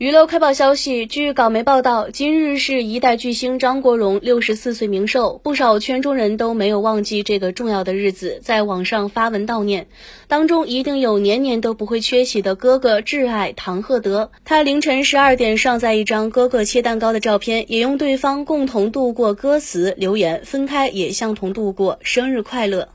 娱乐快报消息，据港媒报道，今日是一代巨星张国荣六十四岁冥寿，不少圈中人都没有忘记这个重要的日子，在网上发文悼念。当中一定有年年都不会缺席的哥哥挚爱唐鹤德，他凌晨十二点上载一张哥哥切蛋糕的照片，也用对方共同度过歌词留言，分开也相同度过，生日快乐。